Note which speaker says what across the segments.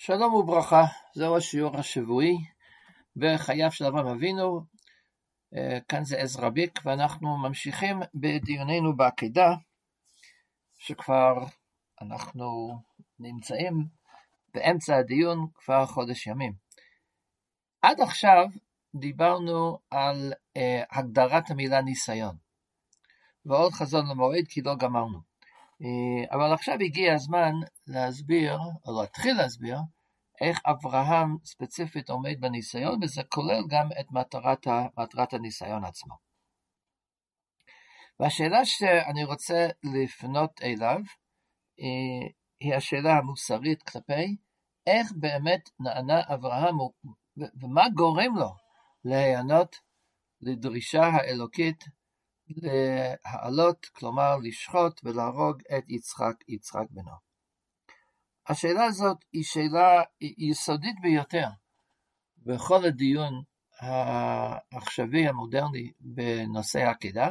Speaker 1: שלום וברכה, זהו השיעור השבועי בחייו של אברהם אבינו, אה, כאן זה עזרא ביק, ואנחנו ממשיכים בדיוננו בעקדה, שכבר אנחנו נמצאים באמצע הדיון כבר חודש ימים. עד עכשיו דיברנו על uh, הגדרת המילה ניסיון, ועוד חזון למועד כי לא גמרנו. Uh, אבל עכשיו הגיע הזמן להסביר, או להתחיל להסביר, איך אברהם ספציפית עומד בניסיון, וזה כולל גם את מטרת, ה, מטרת הניסיון עצמו. והשאלה שאני רוצה לפנות אליו, אה, היא השאלה המוסרית כלפי איך באמת נענה אברהם ומה גורם לו להיענות לדרישה האלוקית להעלות, כלומר לשחוט ולהרוג את יצחק, יצחק בנו. השאלה הזאת היא שאלה יסודית ביותר בכל הדיון העכשווי המודרני בנושא העקדה,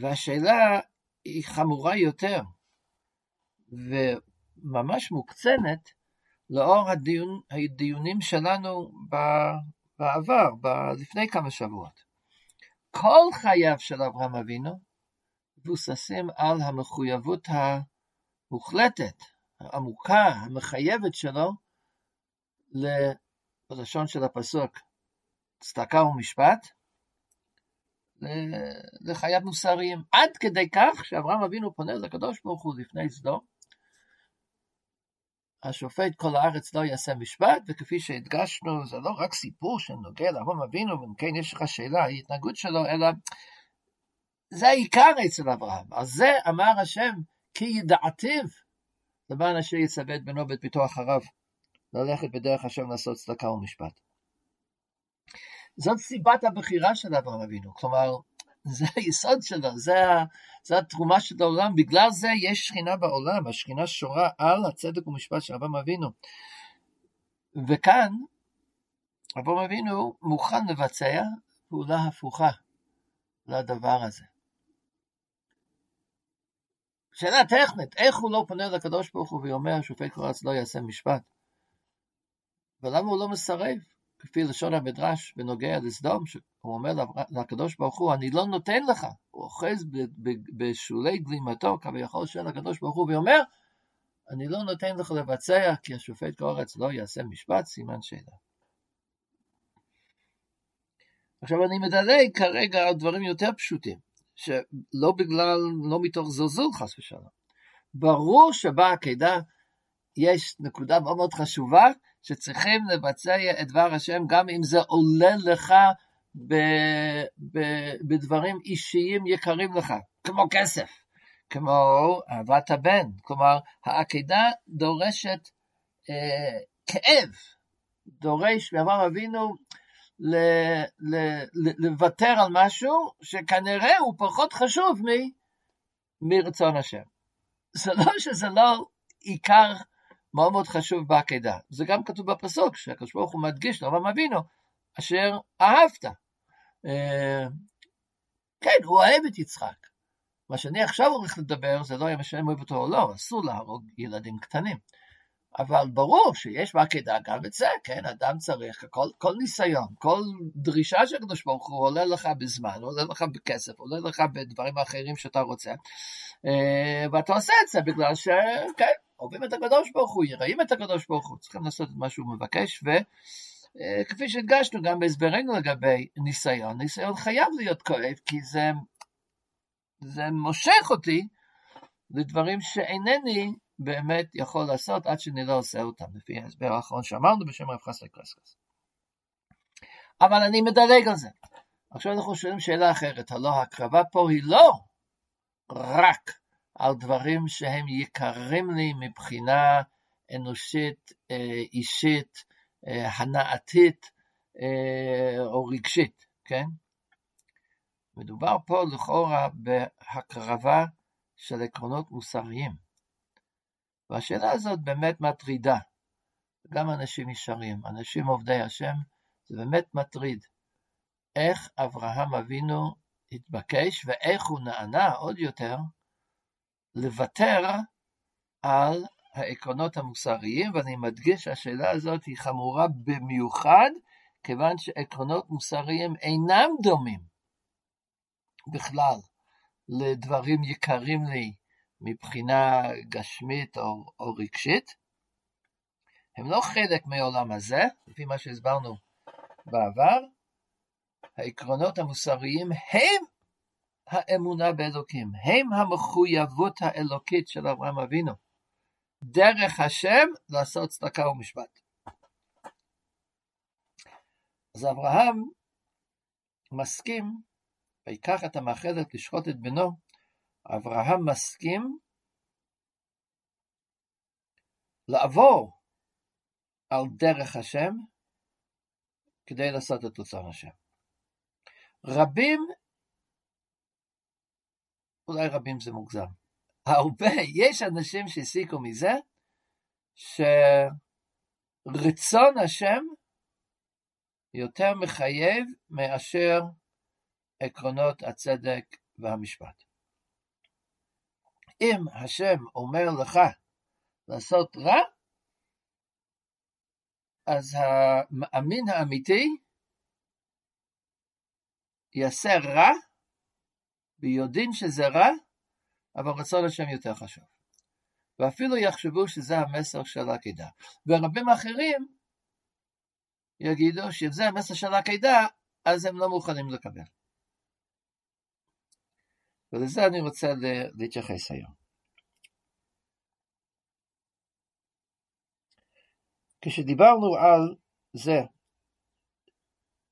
Speaker 1: והשאלה היא חמורה יותר וממש מוקצנת לאור הדיון, הדיונים שלנו בעבר, לפני כמה שבועות. כל חייו של אברהם אבינו מבוססים על המחויבות המוחלטת, העמוקה, המחייבת שלו, בלשון של הפסוק, צדקה ומשפט, לחייו מוסריים, עד כדי כך שאברהם אבינו פונה לקדוש ברוך הוא לפני סדום, השופט כל הארץ לא יעשה משפט, וכפי שהדגשנו, זה לא רק סיפור שנוגע לאברהם אבינו, ואם כן יש לך שאלה, ההתנהגות שלו, אלא זה העיקר אצל אברהם. על זה אמר השם, כי ידעתיו, למען אשר יצווה את בנו ואת ביתו אחריו, ללכת בדרך השם לעשות צדקה ומשפט. זאת סיבת הבחירה של אברהם אבינו, כלומר, זה היסוד שלו, זה, זה התרומה של העולם, בגלל זה יש שכינה בעולם, השכינה שורה על הצדק ומשפט של אברהם אבינו. וכאן, אברהם אבינו מוכן לבצע פעולה הפוכה לדבר הזה. שאלה טכנית, איך הוא לא פונה לקדוש ברוך הוא ואומר, שופט קורץ לא יעשה משפט? ולמה הוא לא מסרב? כפי לשון המדרש בנוגע לסדום, שהוא אומר לקדוש ברוך הוא, אני לא נותן לך, הוא אוחז בשולי גלימתו כביכול של הקדוש ברוך הוא, ואומר, אני לא נותן לך לבצע, כי השופט קורץ לא יעשה משפט, סימן שאלה. עכשיו אני מדלג כרגע על דברים יותר פשוטים, שלא בגלל, לא מתוך זלזול חס ושלום. ברור שבעקדה יש נקודה מאוד מאוד חשובה, שצריכים לבצע את דבר השם גם אם זה עולה לך ב, ב, בדברים אישיים יקרים לך, כמו כסף, כמו אהבת הבן, כלומר העקדה דורשת אה, כאב, דורש מאברהם אבינו ל, ל, ל, לוותר על משהו שכנראה הוא פחות חשוב מ, מרצון השם. זה לא שזה לא עיקר מאוד מאוד חשוב בעקדה. זה גם כתוב בפסוק, שהקדוש ברוך הוא מדגיש לאברהם אבינו, אשר אהבת. אה, כן, הוא אוהב את יצחק. מה שאני עכשיו הולך לדבר, זה לא אם השם אוהב אותו או לא, אסור להרוג ילדים קטנים. אבל ברור שיש בעקדה גם את זה, כן, אדם צריך, כל, כל ניסיון, כל דרישה של הקדוש ברוך הוא עולה לך בזמן, עולה לך בכסף, עולה לך בדברים אחרים שאתה רוצה, אה, ואתה עושה את זה בגלל שכן, אוהבים את הקדוש ברוך הוא, יראים את הקדוש ברוך הוא, צריכים לעשות את מה שהוא מבקש, וכפי שהדגשנו גם בהסברנו לגבי ניסיון, ניסיון חייב להיות כואב, כי זה, זה מושך אותי לדברים שאינני באמת יכול לעשות עד שאני לא עושה אותם, לפי ההסבר האחרון שאמרנו בשם רב חסר קרסקס. אבל אני מדלג על זה. עכשיו אנחנו שואלים שאלה אחרת, הלא ההקרבה פה היא לא רק על דברים שהם יקרים לי מבחינה אנושית, אה, אישית, אה, הנאתית אה, או רגשית, כן? מדובר פה לכאורה בהקרבה של עקרונות מוסריים. והשאלה הזאת באמת מטרידה. גם אנשים ישרים, אנשים עובדי השם, זה באמת מטריד. איך אברהם אבינו התבקש ואיך הוא נענה עוד יותר לוותר על העקרונות המוסריים, ואני מדגיש שהשאלה הזאת היא חמורה במיוחד, כיוון שעקרונות מוסריים אינם דומים בכלל לדברים יקרים לי מבחינה גשמית או, או רגשית. הם לא חלק מהעולם הזה, לפי מה שהסברנו בעבר. העקרונות המוסריים הם האמונה באלוקים, הם המחויבות האלוקית של אברהם אבינו. דרך השם לעשות צדקה ומשפט. אז אברהם מסכים, ויקח את המאחדת לשחוט את בנו, אברהם מסכים לעבור על דרך השם כדי לעשות את רצון השם. רבים, אולי רבים זה מוגזם, הרבה, יש אנשים שהסיקו מזה שרצון השם יותר מחייב מאשר עקרונות הצדק והמשפט. אם השם אומר לך לעשות רע, אז המאמין האמיתי יעשה רע ביודעין שזה רע, אבל רצון השם יותר חשוב. ואפילו יחשבו שזה המסר של העקידה. ורבים אחרים יגידו שזה המסר של העקידה, אז הם לא מוכנים לקבל. ולזה אני רוצה להתייחס היום. כשדיברנו על זה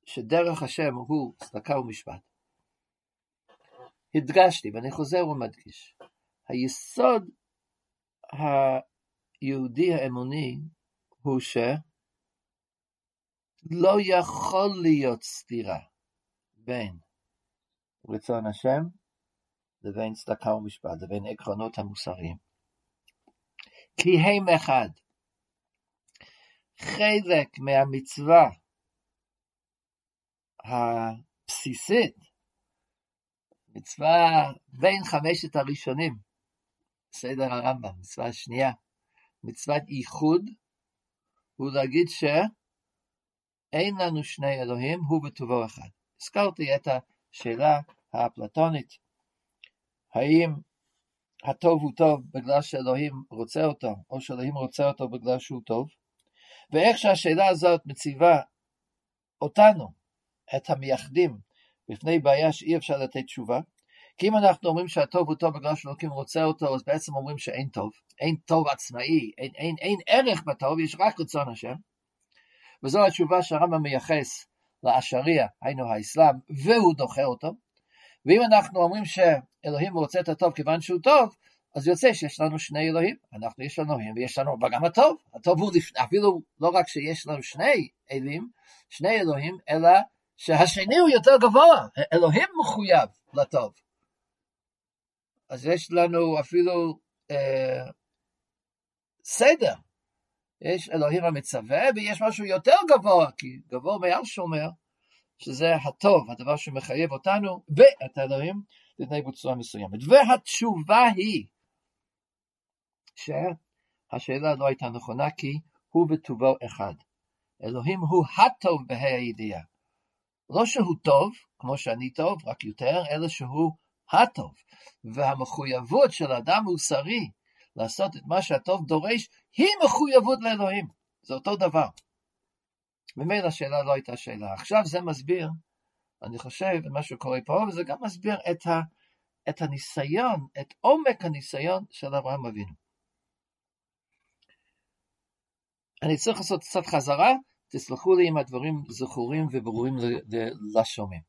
Speaker 1: שדרך השם הוא צדקה ומשפט, הדגשתי, ואני חוזר ומדגיש, היסוד היהודי האמוני הוא שלא יכול להיות סתירה בין רצון השם לבין צדקה ומשפט, לבין עקרונות המוסריים. כי הם אחד. חלק מהמצווה הבסיסית, מצווה בין חמשת הראשונים, סדר הרמב"ם, מצווה השנייה, מצוות ייחוד, הוא להגיד שאין לנו שני אלוהים, הוא בטובו אחד. הזכרתי את השאלה האפלטונית, האם הטוב הוא טוב בגלל שאלוהים רוצה אותו, או שאלוהים רוצה אותו בגלל שהוא טוב, ואיך שהשאלה הזאת מציבה אותנו, את המייחדים, בפני בעיה שאי אפשר לתת תשובה, כי אם אנחנו אומרים שהטוב הוא טוב בגלל שאלוקים רוצה אותו, אז בעצם אומרים שאין טוב, אין טוב עצמאי, אין, אין, אין ערך בטוב, יש רק רצון השם, וזו התשובה שהרמב"ם מייחס לאשריה, היינו האסלאם, והוא דוחה אותו, ואם אנחנו אומרים שאלוהים רוצה את הטוב כיוון שהוא טוב, אז יוצא שיש לנו שני אלוהים, אנחנו יש לנו אלוהים ויש לנו גם הטוב, הטוב הוא אפילו לא רק שיש לנו שני אלים, שני אלוהים, אלא שהשני הוא יותר גבוה, אלוהים מחויב לטוב. אז יש לנו אפילו אה, סדר, יש אלוהים המצווה ויש משהו יותר גבוה, כי גבוה מעל שומר, שזה הטוב, הדבר שמחייב אותנו ואת האלוהים להתנהג בצורה מסוימת. והתשובה היא שהשאלה לא הייתה נכונה כי הוא בטובו אחד. אלוהים הוא הטוב בה"א הידיעה. לא שהוא טוב, כמו שאני טוב, רק יותר, אלא שהוא הטוב. והמחויבות של אדם מוסרי לעשות את מה שהטוב דורש, היא מחויבות לאלוהים. זה אותו דבר. ממילא השאלה לא הייתה שאלה. עכשיו זה מסביר, אני חושב, מה שקורה פה, וזה גם מסביר את, ה, את הניסיון, את עומק הניסיון של אברהם אבינו. אני צריך לעשות קצת חזרה, תסלחו לי אם הדברים זכורים וברורים לשומעים.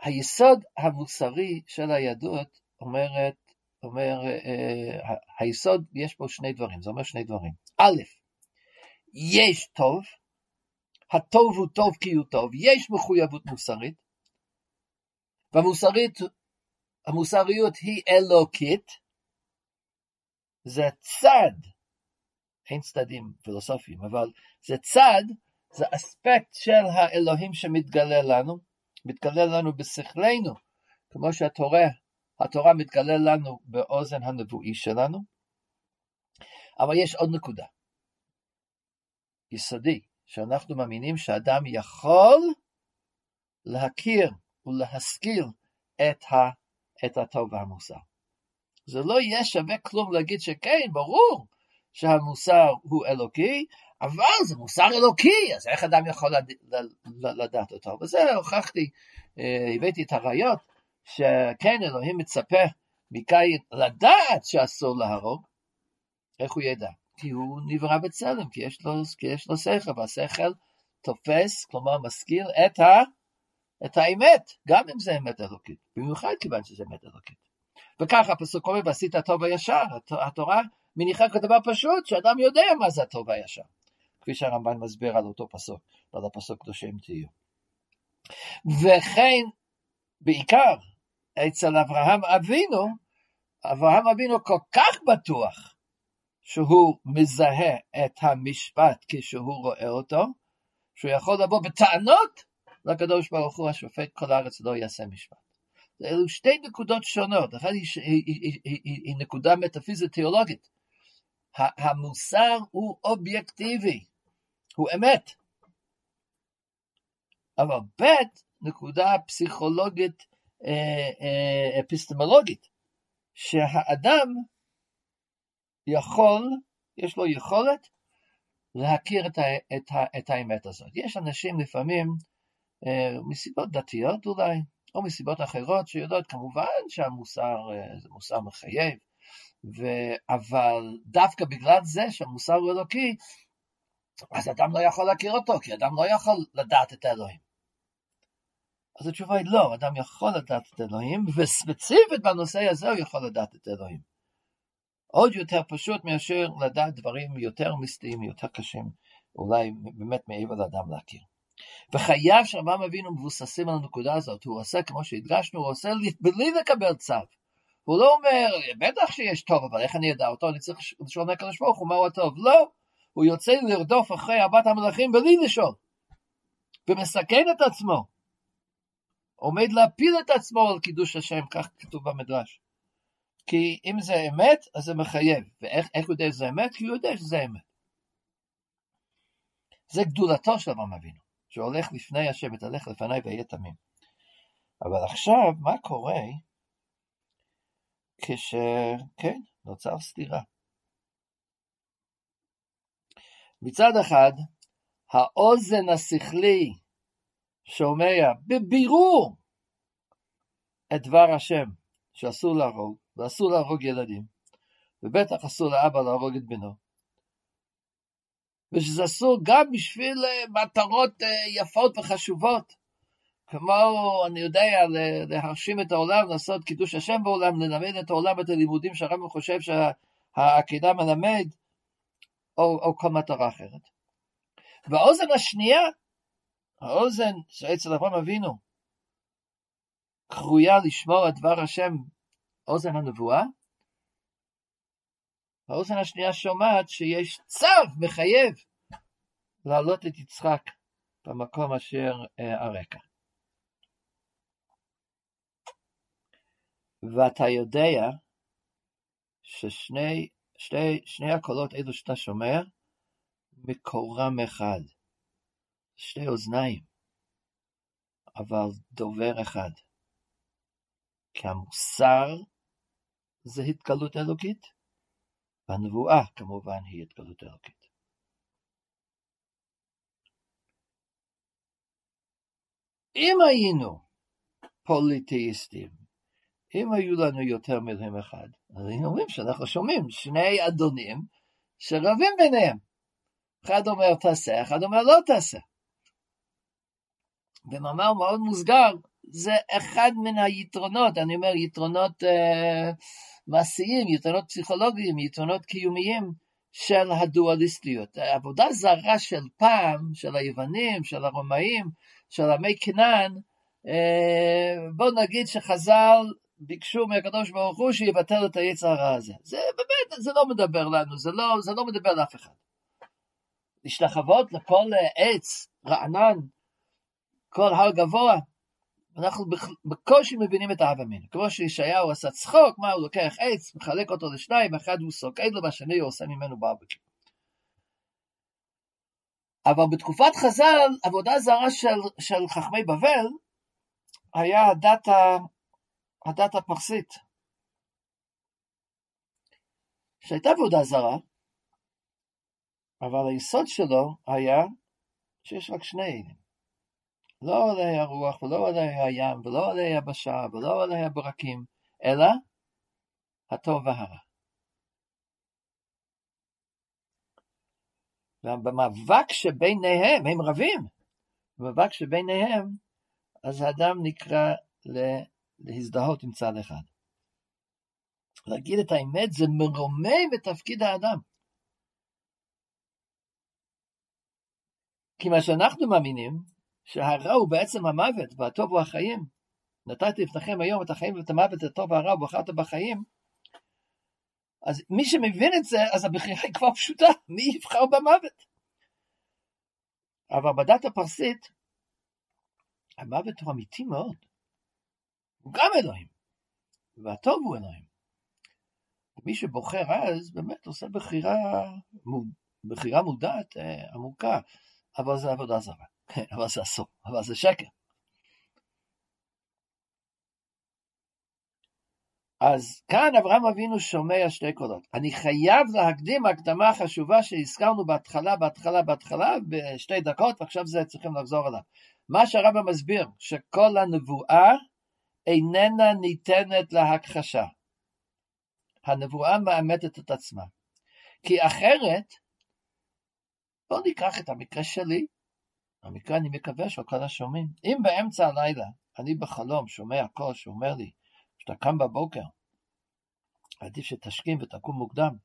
Speaker 1: היסוד המוסרי של היהדות אומרת, אומר, אה, היסוד, יש פה שני דברים, זה אומר שני דברים. א', יש טוב, הטוב הוא טוב כי הוא טוב, יש מחויבות מוסרית, והמוסרית, המוסריות היא אלוקית, זה צד אין צדדים פילוסופיים, אבל זה צד, זה אספקט של האלוהים שמתגלה לנו, מתגלה לנו בשכלנו, כמו שהתורה, התורה מתגלה לנו באוזן הנבואי שלנו, אבל יש עוד נקודה. יסודי, שאנחנו מאמינים שאדם יכול להכיר ולהשכיל את, ה, את הטוב והמוסר. זה לא יהיה שווה כלום להגיד שכן, ברור שהמוסר הוא אלוקי, אבל זה מוסר אלוקי, אז איך אדם יכול לד... לדעת אותו? וזה הוכחתי, אה, הבאתי את הראיות, שכן אלוהים מצפה מקין לדעת שאסור להרוג, איך הוא ידע? כי הוא נברא בצלם, כי יש לו, כי יש לו שכל, והשכל תופס, כלומר משכיל את, ה, את האמת, גם אם זה אמת אלוקית, במיוחד כיוון שזה אמת אלוקית. וככה הפסוק אומר, ועשית הטוב הישר, התורה מניחה כדבר פשוט, שאדם יודע מה זה הטוב הישר. כפי שהרמב"ן מסביר על אותו פסוק, על הפסוק קדושים תהיו. וכן, בעיקר, אצל אברהם אבינו, אברהם אבינו כל כך בטוח שהוא מזהה את המשפט כשהוא רואה אותו, שהוא יכול לבוא בטענות לקדוש ברוך הוא השופט כל הארץ לא יעשה משפט. אלו שתי נקודות שונות, אחת היא, היא, היא, היא, היא נקודה מטאפיזית תיאולוגית. המוסר הוא אובייקטיבי, הוא אמת. אבל ב' נקודה פסיכולוגית אה, אה, אפיסטמולוגית, שהאדם יכול, יש לו יכולת להכיר את, ה, את, ה, את האמת הזאת. יש אנשים לפעמים, אה, מסיבות דתיות אולי, או מסיבות אחרות, שיודעות כמובן שהמוסר זה מוסר מחייב, ו... אבל דווקא בגלל זה שהמוסר הוא אלוקי, אז אדם לא יכול להכיר אותו, כי אדם לא יכול לדעת את האלוהים. אז התשובה היא לא, אדם יכול לדעת את אלוהים, וספציפית בנושא הזה הוא יכול לדעת את אלוהים. עוד יותר פשוט מאשר לדעת דברים יותר מיסטיים, יותר קשים, אולי באמת מעבר לאדם להכיר. וחייו של אברהם אבינו מבוססים על הנקודה הזאת, הוא עושה כמו שהדגשנו, הוא עושה בלי לקבל צו. הוא לא אומר, בטח שיש טוב, אבל איך אני אדע אותו? אני צריך לשאול מהקדוש ברוך הוא מהו הטוב. לא, הוא יוצא לרדוף אחרי ארבעת המלאכים בלי לשאול, ומסכן את עצמו. עומד להפיל את עצמו על קידוש השם, כך כתוב במדרש. כי אם זה אמת, אז זה מחייב. ואיך הוא יודע שזה אמת? כי הוא יודע שזה אמת. זה גדולתו של אברהם אבינו, שהולך לפני השם, ותלך לפניי ויהיה תמים. אבל עכשיו, מה קורה כשכן, נוצר סתירה. מצד אחד, האוזן השכלי שומע בבירור את דבר השם, שאסור להרוג, ואסור להרוג ילדים, ובטח אסור לאבא להרוג את בנו. ושזה אסור גם בשביל אה, מטרות אה, יפות וחשובות, כמו, אני יודע, להרשים את העולם, לעשות קידוש השם בעולם, ללמד את העולם את הלימודים שהרמב"ם חושב שהעקידה מלמד, או, או כל מטרה אחרת. והאוזן השנייה, האוזן שאצל אברהם אבינו, קרויה לשמור את דבר השם, אוזן הנבואה, האוזן השנייה שומעת שיש צו מחייב להעלות את יצחק במקום אשר אה, ואתה יודע ששני שני, שני הקולות אלו שאתה שומע, מקורם אחד. שתי אוזניים, אבל דובר אחד. כי המוסר זה התגלות אלוקית, והנבואה כמובן היא התגלות אלוקית. אם היינו פוליטאיסטים, אם היו לנו יותר מלהם אחד, אז היינו אומרים שאנחנו שומעים שני אדונים שרבים ביניהם. אחד אומר תעשה, אחד אומר לא תעשה. במאמר מאוד מוסגר, זה אחד מן היתרונות, אני אומר יתרונות אה, מעשיים, יתרונות פסיכולוגיים, יתרונות קיומיים של הדואליסטיות. העבודה זרה של פעם, של היוונים, של הרומאים, של עמי כנען, אה, בוא נגיד שחז"ל ביקשו מהקדוש ברוך הוא שיבטל את היצר הרע הזה. זה באמת, זה לא מדבר לנו, זה לא, זה לא מדבר לאף אחד. להשתחוות לכל עץ רענן, כל הר גבוה, אנחנו בקושי מבינים את האב אמינא. כמו שישעיהו עשה צחוק, מה הוא לוקח עץ, מחלק אותו לשניים, אחד הוא סוקד לו והשני הוא עושה ממנו ברבקי. אבל בתקופת חז"ל, עבודה זרה של, של חכמי בבל, היה הדת, הדת הפרסית. שהייתה עבודה זרה, אבל היסוד שלו היה שיש רק שני אלים. לא עלי הרוח, ולא עלי הים, ולא עלי היבשה, ולא עלי הברקים, אלא הטוב והרע. ובמאבק שביניהם, הם רבים, במאבק שביניהם, אז האדם נקרא להזדהות עם צד אחד. להגיד את האמת זה מרומם את תפקיד האדם. כי מה שאנחנו מאמינים, שהרע הוא בעצם המוות והטוב הוא החיים. נתתי לפניכם היום את החיים ואת המוות, את הטוב והרע, ובחרת בחיים. אז מי שמבין את זה, אז הבחירה היא כבר פשוטה, מי יבחר במוות? אבל בדת הפרסית, המוות הוא אמיתי מאוד. הוא גם אלוהים, והטוב הוא אלוהים. מי שבוחר אז, באמת עושה בחירה, בחירה מודעת אה, עמוקה, אבל זה עבודה זרה. אבל זה אסור, אבל זה שקר. אז כאן אברהם אבינו שומע שתי קולות. אני חייב להקדים הקדמה חשובה שהזכרנו בהתחלה, בהתחלה, בהתחלה, בשתי דקות, ועכשיו זה צריכים לחזור אליו. מה שהרבא מסביר, שכל הנבואה איננה ניתנת להכחשה. הנבואה מאמתת את עצמה. כי אחרת, בואו ניקח את המקרה שלי, המקרה אני מקווה של כל השומעים. אם באמצע הלילה אני בחלום שומע קול שאומר לי, כשאתה קם בבוקר, עדיף שתשכים ותקום מוקדם,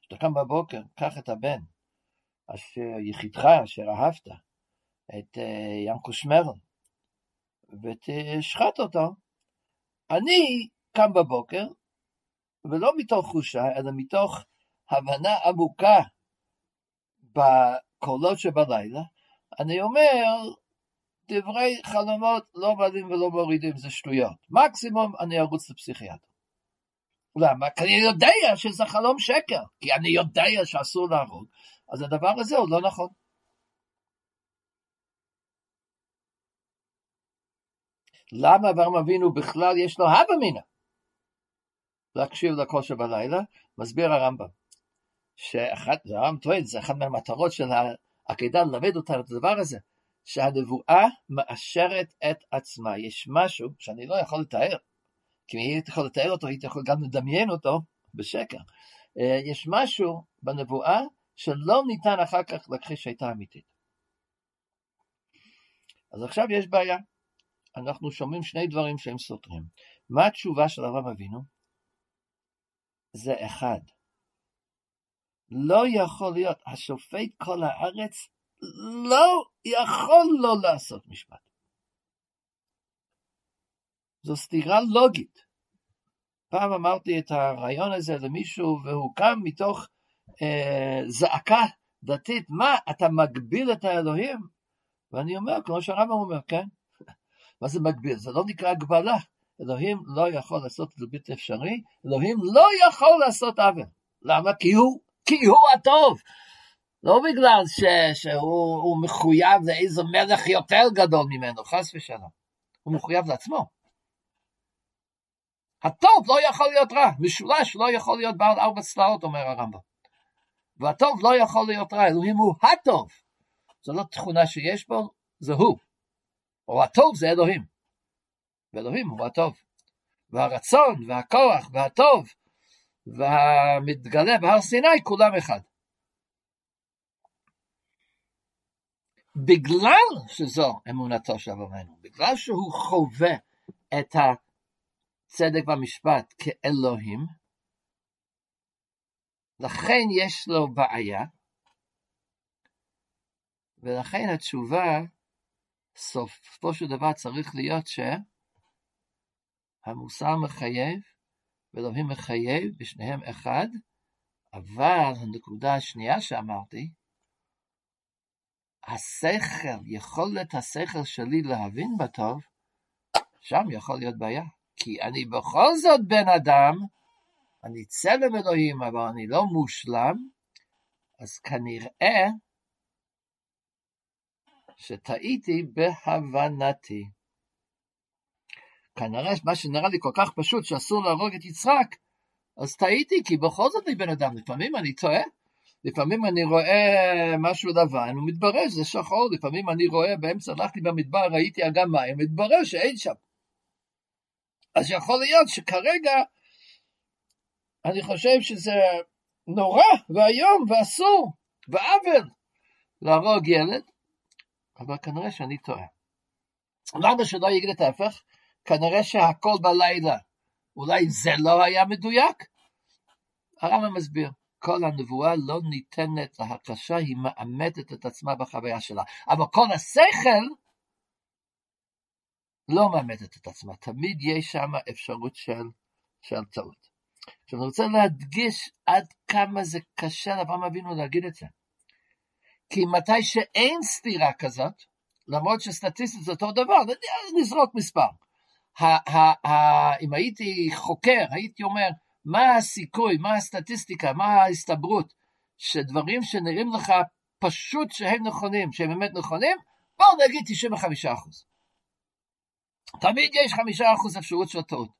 Speaker 1: כשאתה קם בבוקר, קח את הבן, אשר יחידך, אשר אהבת, את uh, ינקו שמרל, ותשחט אותו. אני קם בבוקר, ולא מתוך חושה, אלא מתוך הבנה עמוקה בקולות שבלילה, אני אומר, דברי חלומות לא מעלים ולא מורידים, זה שטויות. מקסימום אני ארוץ לפסיכיאטר. למה? כי אני יודע שזה חלום שקר, כי אני יודע שאסור להרוג, אז הדבר הזה הוא לא נכון. למה אברהם אבינו בכלל יש לו הווה מינה? להקשיב לקול שבלילה, מסביר הרמב"ם, שאחת, הרמב"ם טוען, זה אחת מהמטרות של עקדה ללמד אותנו את הדבר הזה, שהנבואה מאשרת את עצמה. יש משהו שאני לא יכול לתאר, כי אם הייתי יכול לתאר אותו, הייתי יכול גם לדמיין אותו בשקר. אה, יש משהו בנבואה שלא ניתן אחר כך להכחיש שהייתה אמיתית. אז עכשיו יש בעיה. אנחנו שומעים שני דברים שהם סותרים. מה התשובה של אברהם אבינו? זה אחד. לא יכול להיות, השופט כל הארץ לא יכול לא לעשות משפט. זו סתירה לוגית. פעם אמרתי את הרעיון הזה למישהו והוא קם מתוך אה, זעקה דתית, מה, אתה מגביל את האלוהים? ואני אומר, כמו שהרמב"ם אומר, כן. מה זה מגביל? זה לא נקרא הגבלה. אלוהים לא יכול לעשות את זה בלתי אפשרי, אלוהים לא יכול לעשות עוול. למה? כי הוא כי הוא הטוב. לא בגלל ש, שהוא מחויב לאיזה מלך יותר גדול ממנו, חס ושלום. הוא מחויב לעצמו. הטוב לא יכול להיות רע, משולש לא יכול להיות בעל ארבע צלעות, אומר הרמב"ם. והטוב לא יכול להיות רע, אלוהים הוא הטוב. זו לא תכונה שיש בו, זה הוא. או הטוב זה אלוהים. ואלוהים הוא הטוב. והרצון והכוח והטוב והמתגלה בהר סיני כולם אחד. בגלל שזו אמונתו של אברהם, בגלל שהוא חווה את הצדק והמשפט כאלוהים, לכן יש לו בעיה, ולכן התשובה, סופו של דבר צריך להיות שהמוסר מחייב ואלוהים מחייב בשניהם אחד, אבל הנקודה השנייה שאמרתי, השכל, יכולת השכל שלי להבין בטוב, שם יכול להיות בעיה, כי אני בכל זאת בן אדם, אני צלם אלוהים, אבל אני לא מושלם, אז כנראה שטעיתי בהבנתי. כנראה מה שנראה לי כל כך פשוט שאסור להרוג את יצחק, אז טעיתי, כי בכל זאת אני בן אדם, לפעמים אני טועה, לפעמים אני רואה משהו לבן, הוא מתברר שזה שחור, לפעמים אני רואה באמצע, הלכתי במדבר, ראיתי אגם מים, מתברר שאין שם. אז יכול להיות שכרגע אני חושב שזה נורא ואיום ואסור ועוול להרוג ילד, אבל כנראה שאני טועה. למה שלא יגיד את ההפך? כנראה שהכל בלילה, אולי זה לא היה מדויק? הרמב"ם מסביר, כל הנבואה לא ניתנת להקשה, היא מאמתת את עצמה בחוויה שלה. אבל כל השכל לא מאמתת את עצמה, תמיד יש שם אפשרות של, של טעות. עכשיו אני רוצה להדגיש עד כמה זה קשה לאברהם אבינו להגיד את זה. כי מתי שאין סתירה כזאת, למרות שסטטיסטית זה אותו דבר, נזרוק מספר. אם הייתי חוקר, הייתי אומר, מה הסיכוי, מה הסטטיסטיקה, מה ההסתברות, שדברים שנראים לך פשוט שהם נכונים, שהם באמת נכונים, בואו נגיד 95 תמיד יש 5 אפשרות של טעות.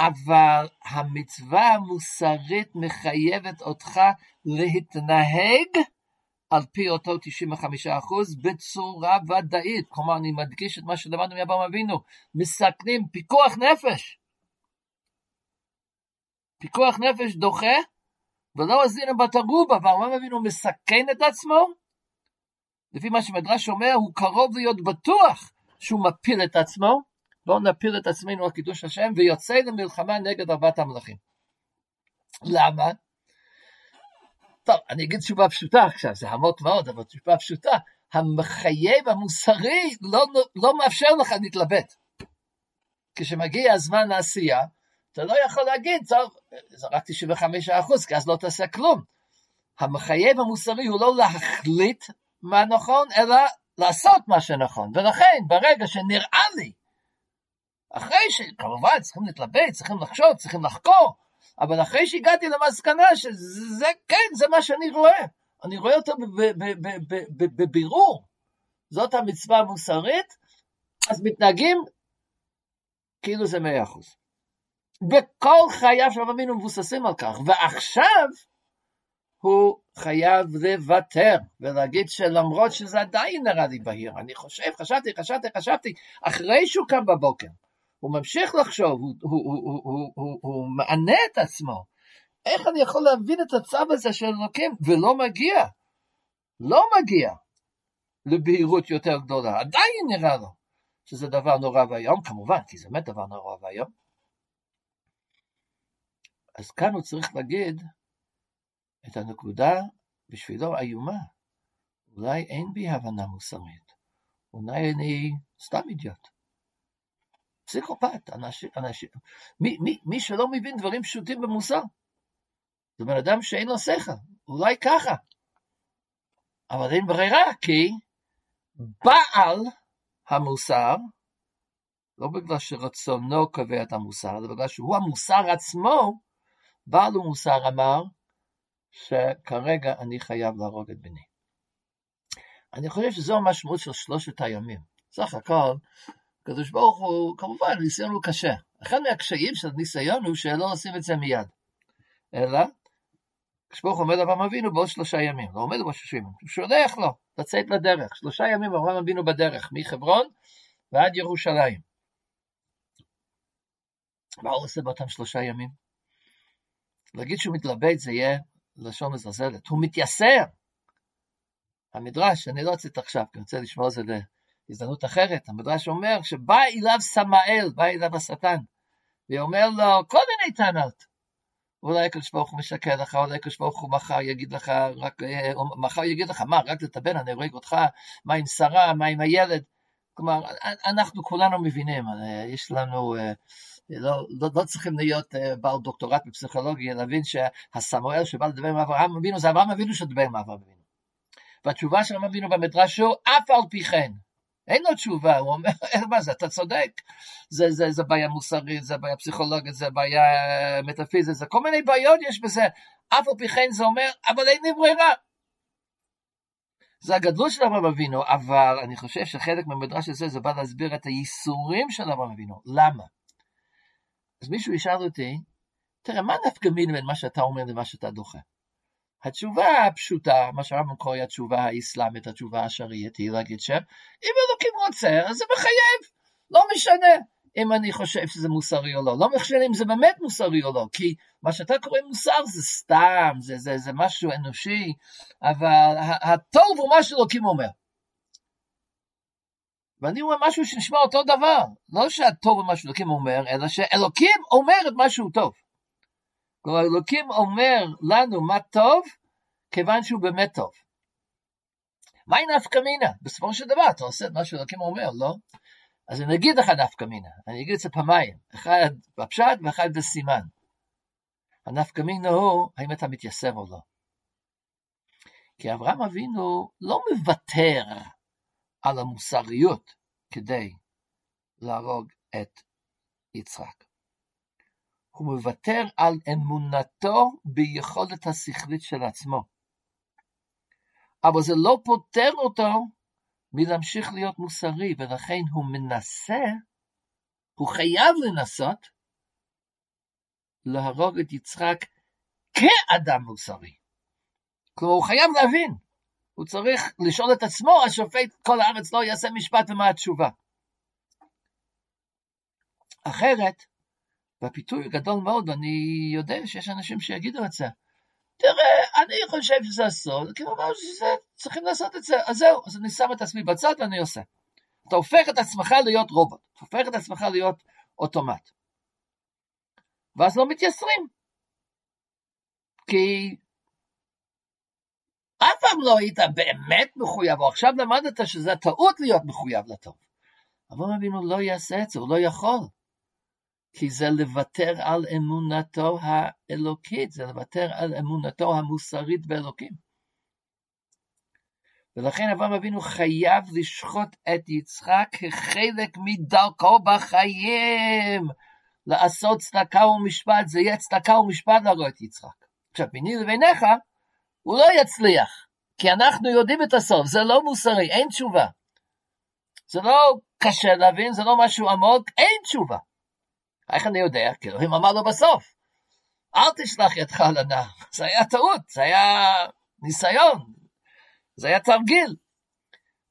Speaker 1: אבל המצווה המוסרית מחייבת אותך להתנהג על פי אותו 95% בצורה ודאית. כלומר, אני מדגיש את מה שלמדנו מאברהם אבינו, מסכנים פיקוח נפש. פיקוח נפש דוחה, ולא הזינו בתרובה, ואברהם אבינו מסכן את עצמו. לפי מה שמדרש אומר, הוא קרוב להיות בטוח שהוא מפיל את עצמו, בואו נפיל את עצמנו על קידוש השם, ויוצא למלחמה נגד ארבעת המלאכים. למה? טוב, אני אגיד תשובה פשוטה עכשיו, זה עמוק מאוד, אבל תשובה פשוטה. המחייב המוסרי לא, לא מאפשר לך להתלבט. כשמגיע הזמן לעשייה, אתה לא יכול להגיד, טוב, זה רק 95 אחוז, כי אז לא תעשה כלום. המחייב המוסרי הוא לא להחליט מה נכון, אלא לעשות מה שנכון. ולכן, ברגע שנראה לי, אחרי שכמובן צריכים להתלבט, צריכים לחשוב, צריכים לחקור, אבל אחרי שהגעתי למסקנה שזה כן, זה מה שאני רואה. אני רואה אותו בבירור. זאת המצווה המוסרית, אז מתנהגים כאילו זה מאה אחוז. וכל חייו של אבינו מבוססים על כך, ועכשיו הוא חייב לוותר ולהגיד שלמרות שזה עדיין נראה לי בהיר, אני חושב, חשבתי, חשבתי, חשבתי, אחרי שהוא קם בבוקר, הוא ממשיך לחשוב, הוא, הוא, הוא, הוא, הוא, הוא, הוא מענה את עצמו. איך אני יכול להבין את הצו הזה של אלוקים, ולא מגיע, לא מגיע לבהירות יותר גדולה, עדיין נראה לו שזה דבר נורא ואיום, כמובן, כי זה באמת דבר נורא ואיום. אז כאן הוא צריך להגיד את הנקודה בשבילו איומה. אולי אין בי הבנה מוסרית, אולי אני סתם אידיוט. פסיכופת, אנשים, אנשים, מי, מי, מי שלא מבין דברים פשוטים במוסר, זה בן אדם שאין לו שכל, אולי ככה. אבל אין ברירה, כי בעל המוסר, לא בגלל שרצונו קובע את המוסר, אלא בגלל שהוא המוסר עצמו, בעל המוסר אמר שכרגע אני חייב להרוג את בני. אני חושב שזו המשמעות של שלושת הימים. סך הכל, הקדוש ברוך הוא, כמובן, הניסיון הוא קשה. אחד מהקשיים של הניסיון הוא שלא עושים את זה מיד. אלא, הקדוש ברוך הוא אומר לאברהם אבינו בעוד שלושה ימים, לא עומד בראש ימים, הוא שולח לו לצאת לדרך. שלושה ימים אברהם אבינו בדרך, מחברון ועד ירושלים. מה הוא עושה באותם שלושה ימים? להגיד שהוא מתלבט זה יהיה לשון מזלזלת. הוא מתייסר. המדרש, אני לא אצאת עכשיו, כי אני רוצה לשמוע על זה הזדמנות אחרת, המדרש אומר שבא אליו סמאל, בא אליו השטן, ואומר לו כל מיני טענות. אולי הקדוש ברוך הוא משקר לך, אולי הקדוש ברוך הוא מחר יגיד לך, רק, אה, מחר יגיד לך, מה, רק לטבן, אני הורג אותך, מה עם שרה, מה עם הילד? כלומר, אנחנו כולנו מבינים, אה, יש לנו, אה, לא, לא, לא צריכים להיות בעל דוקטורט בפסיכולוגיה, להבין שהסמואל שבא לדבר עם אברהם אבינו, זה אברהם אבינו שדבר עם אברהם אבינו. והתשובה של אברהם אבינו במדרש הוא, אף על פי כן, אין לו תשובה, הוא אומר, מה זה, אתה צודק, זה, זה, זה בעיה מוסרית, זה בעיה פסיכולוגית, זה בעיה מטאפיזית, זה כל מיני בעיות יש בזה, אף על פי כן זה אומר, אבל אין לי ברירה. זה הגדלות של אברהם אבינו, אבל אני חושב שחלק מהמדרש הזה זה בא להסביר את הייסורים של אברהם אבינו. למה? אז מישהו ישאל אותי, תראה, מה נפקא מין בין מה שאתה אומר למה שאתה דוחה? התשובה הפשוטה, מה שהרמב"ם קורא התשובה האסלאמית, התשובה השריעית, היא להגיד שאם אלוקים רוצה, אז זה מחייב, לא משנה אם אני חושב שזה מוסרי או לא, לא משנה אם זה באמת מוסרי או לא, כי מה שאתה קורא מוסר זה סתם, זה, זה, זה משהו אנושי, אבל הטוב הוא מה שאלוקים אומר. ואני אומר משהו שנשמע אותו דבר, לא שהטוב הוא מה שאלוקים אומר, אלא שאלוקים אומר את מה שהוא טוב. כלומר, אלוקים אומר לנו מה טוב, כיוון שהוא באמת טוב. מהי נפקא מינה? בסופו של דבר אתה עושה את מה שאלוקים אומר, לא? אז אני אגיד לך נפקא מינה, אני אגיד את זה פעמיים, אחד בפשט ואחד בסימן. הנפקא מינה הוא, האם אתה מתייסר או לא. כי אברהם אבינו לא מוותר על המוסריות כדי להרוג את יצחק. הוא מוותר על אמונתו ביכולת השכלית של עצמו. אבל זה לא פוטר אותו מלהמשיך להיות מוסרי, ולכן הוא מנסה, הוא חייב לנסות, להרוג את יצחק כאדם מוסרי. כלומר, הוא חייב להבין, הוא צריך לשאול את עצמו, השופט כל הארץ לא יעשה משפט ומה התשובה. אחרת, והפיתוי גדול מאוד, ואני יודע שיש אנשים שיגידו את זה. תראה, אני חושב שזה אסון, הוא אמר שצריכים לעשות את זה, אז זהו, אז אני שם את עצמי בצד ואני עושה. אתה הופך את עצמך להיות רובוט, אתה הופך את עצמך להיות אוטומט. ואז לא מתייסרים. כי אף פעם לא היית באמת מחויב, או עכשיו למדת שזה טעות להיות מחויב לטוב. אבל אבינו לא יעשה את זה, הוא לא יכול. כי זה לוותר על אמונתו האלוקית, זה לוותר על אמונתו המוסרית באלוקים. ולכן אברהם אבינו חייב לשחוט את יצחק כחלק מדרכו בחיים, לעשות צדקה ומשפט, זה יהיה צדקה ומשפט להרוג את יצחק. עכשיו, ביני לביניך, הוא לא יצליח, כי אנחנו יודעים את הסוף, זה לא מוסרי, אין תשובה. זה לא קשה להבין, זה לא משהו עמוק, אין תשובה. איך אני יודע? כי אלוהים אמר לו בסוף, אל תשלח ידך על הנער. זה היה טעות, זה היה ניסיון, זה היה תרגיל.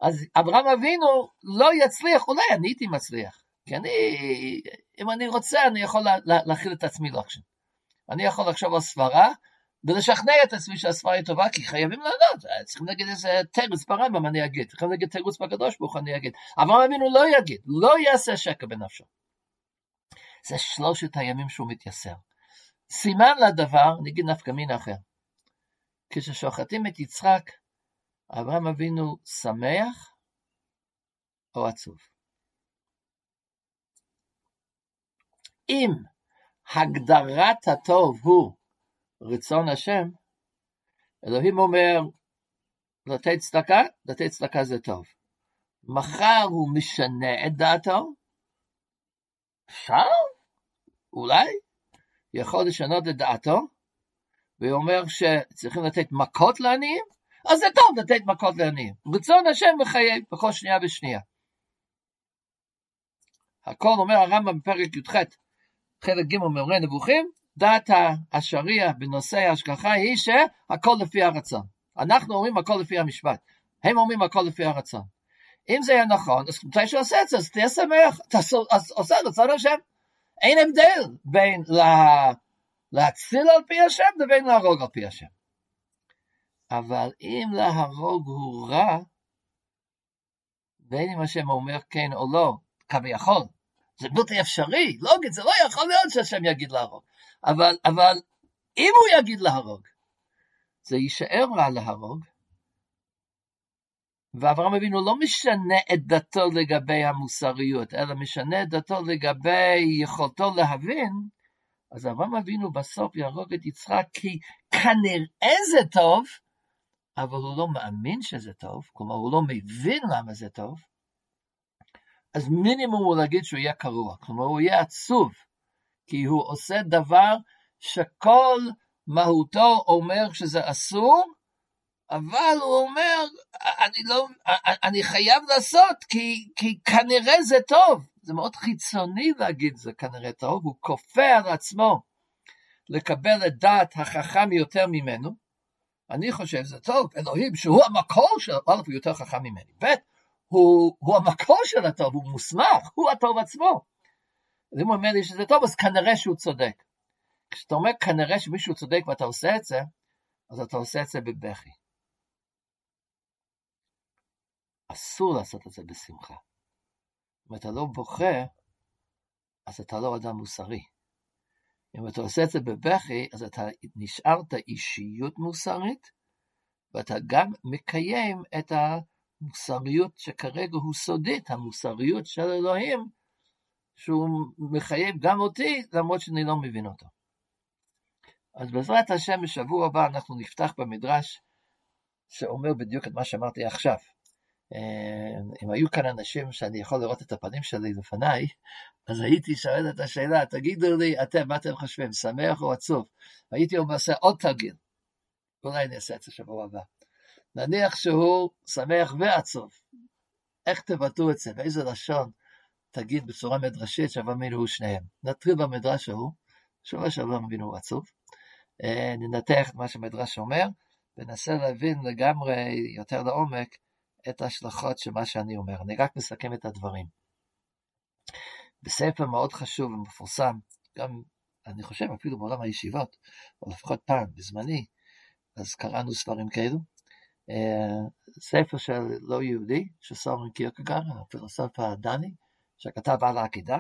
Speaker 1: אז אברהם אבינו לא יצליח, אולי אני הייתי מצליח. כי אני, אם אני רוצה, אני יכול לה, לה, להכיל את עצמי לאקשן. אני יכול לחשוב על סברה, ולשכנע את עצמי שהסברה היא טובה, כי חייבים לענות, צריכים להגיד איזה תירוץ ברמב"ם אני אגיד, צריכים להגיד תירוץ בקדוש ברוך אני אגיד. אברהם אבינו לא יגיד, לא יעשה שקר בנפשו. זה שלושת הימים שהוא מתייסר. סימן לדבר, נגיד נפקא מין אחר. כששוחטים את יצחק, אברהם אבינו שמח או עצוב? אם הגדרת הטוב הוא רצון השם, אלוהים אומר, לתת צדקה, לתת צדקה זה טוב. מחר הוא משנה את דעתו, אפשר? אולי יכול לשנות את דעתו, ואומר שצריכים לתת מכות לעניים, אז זה טוב לתת מכות לעניים. רצון השם מחייב בכל שנייה ושנייה. הכל אומר הרמב"ם בפרק י"ח, חלק ג' מאורי נבוכים, דעת השריעה בנושא ההשגחה היא שהכל לפי הרצון. אנחנו אומרים הכל לפי המשפט, הם אומרים הכל לפי הרצון. אם זה יהיה נכון, אז מתי שעושה את זה, אז תהיה שמח, אתה עושה רצון השם. אין הבדל בין לה, להציל על פי השם לבין להרוג על פי השם. אבל אם להרוג הוא רע, בין אם השם אומר כן או לא, כביכול, זה בלתי אפשרי, לוגית, זה לא יכול להיות שהשם יגיד להרוג. אבל, אבל אם הוא יגיד להרוג, זה יישאר רע להרוג, ואברהם אבינו לא משנה את דתו לגבי המוסריות, אלא משנה את דתו לגבי יכולתו להבין, אז אברהם אבינו בסוף יהרוג את יצחק כי כנראה זה טוב, אבל הוא לא מאמין שזה טוב, כלומר הוא לא מבין למה זה טוב, אז מינימום הוא להגיד שהוא יהיה קרוע, כלומר הוא יהיה עצוב, כי הוא עושה דבר שכל מהותו אומר שזה אסור, אבל הוא אומר, אני, לא, אני חייב לעשות, כי, כי כנראה זה טוב. זה מאוד חיצוני להגיד זה כנראה טוב, הוא כופה על עצמו לקבל את דעת החכם יותר ממנו. אני חושב שזה טוב, אלוהים שהוא המקור של, א' הוא יותר חכם ממני, ב' הוא, הוא המקור של הטוב, הוא מוסמך, הוא הטוב עצמו. אז אם הוא אומר לי שזה טוב, אז כנראה שהוא צודק. כשאתה אומר כנראה שמישהו צודק ואתה עושה את זה, אז אתה עושה את זה בבכי. אסור לעשות את זה בשמחה. אם אתה לא בוכה, אז אתה לא אדם מוסרי. אם אתה עושה את זה בבכי, אז אתה נשארת אישיות מוסרית, ואתה גם מקיים את המוסריות שכרגע הוא סודית, המוסריות של אלוהים, שהוא מחייב גם אותי, למרות שאני לא מבין אותו. אז בעזרת השם, בשבוע הבא אנחנו נפתח במדרש שאומר בדיוק את מה שאמרתי עכשיו. אם היו כאן אנשים שאני יכול לראות את הפנים שלי לפניי, אז הייתי שואל את השאלה, תגידו לי אתם, מה אתם חושבים, שמח או עצוב? הייתי אומר, עושה עוד תרגיל, אולי אני אעשה את זה שבוע הבא. נניח שהוא שמח ועצוב, איך תבטאו את זה, באיזה לשון תגיד בצורה מדרשית שאברהם הוא שניהם. נתחיל במדרש ההוא, שורה שאברהם אבינו הוא עצוב, אה, ננתח את מה שהמדרש אומר, וננסה להבין לגמרי יותר לעומק את ההשלכות של מה שאני אומר. אני רק מסכם את הדברים. בספר מאוד חשוב ומפורסם, גם, אני חושב, אפילו בעולם הישיבות, או לפחות פעם, בזמני, אז קראנו ספרים כאלו. אה, ספר של לא יהודי, של סורן קירקגר, הפילוסוף הדני, שכתב על העקידה.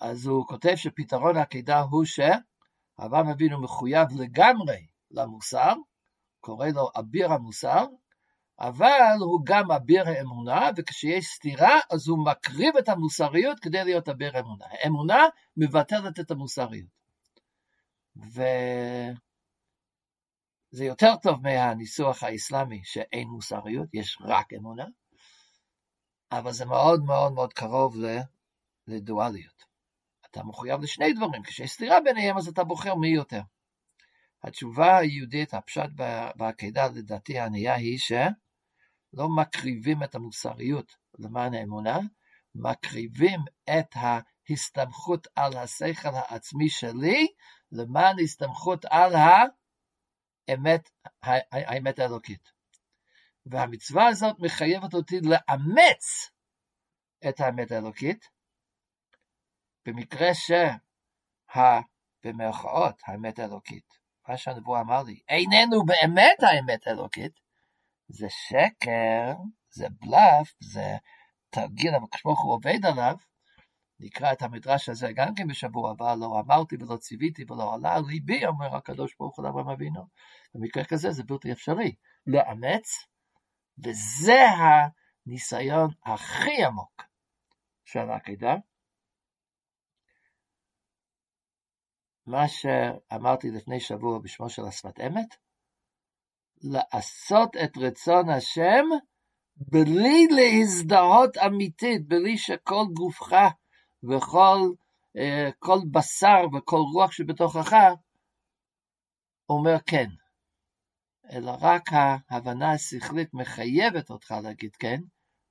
Speaker 1: אז הוא כותב שפתרון העקידה הוא שאברהם אבינו מחויב לגמרי למוסר, קורא לו אביר המוסר, אבל הוא גם אביר האמונה, וכשיש סתירה, אז הוא מקריב את המוסריות כדי להיות אביר האמונה. האמונה מבטלת את המוסריות. וזה יותר טוב מהניסוח האסלאמי, שאין מוסריות, יש רק אמונה, אבל זה מאוד מאוד מאוד קרוב לדואליות. אתה מחויב לשני דברים, כשיש סתירה ביניהם, אז אתה בוחר מי יותר. התשובה היהודית, הפשט בעקידה, לדעתי הענייה, היא ש... לא מקריבים את המוסריות למען האמונה, מקריבים את ההסתמכות על השכל העצמי שלי למען הסתמכות על האמת, האמת האלוקית. והמצווה הזאת מחייבת אותי לאמץ את האמת האלוקית, במקרה שה... במרכאות האמת האלוקית, מה שהנבוא אמר לי, איננו באמת האמת האלוקית, זה שקר, זה בלאף, זה תרגיל, אבל כשברוך הוא עובד עליו, נקרא את המדרש הזה גם כן בשבוע הבא, לא אמרתי ולא ציוויתי ולא עלה על ליבי, אומר הקדוש ברוך הוא לאברהם אבינו. במקרה כזה זה בלתי אפשרי לאמץ, וזה הניסיון הכי עמוק של העקידה. מה שאמרתי לפני שבוע בשמו של השפת אמת, לעשות את רצון השם בלי להזדהות אמיתית, בלי שכל גופך וכל אה, כל בשר וכל רוח שבתוכך אומר כן, אלא רק ההבנה השכלית מחייבת אותך להגיד כן,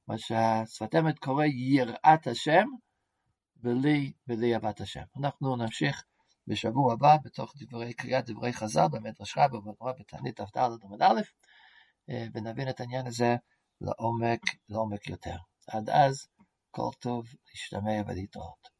Speaker 1: מה שהשפת אמת קורא יראת השם, בלי, בלי אהבת השם. אנחנו נמשיך בשבוע הבא, בתוך דברי, קריאת דברי חז"ל במדרש רבה ובגמרא בתענית כ"ד עמוד א', אה, ונבין את העניין הזה לעומק, לעומק יותר. עד אז, כל טוב, להשתמע ולהתראות.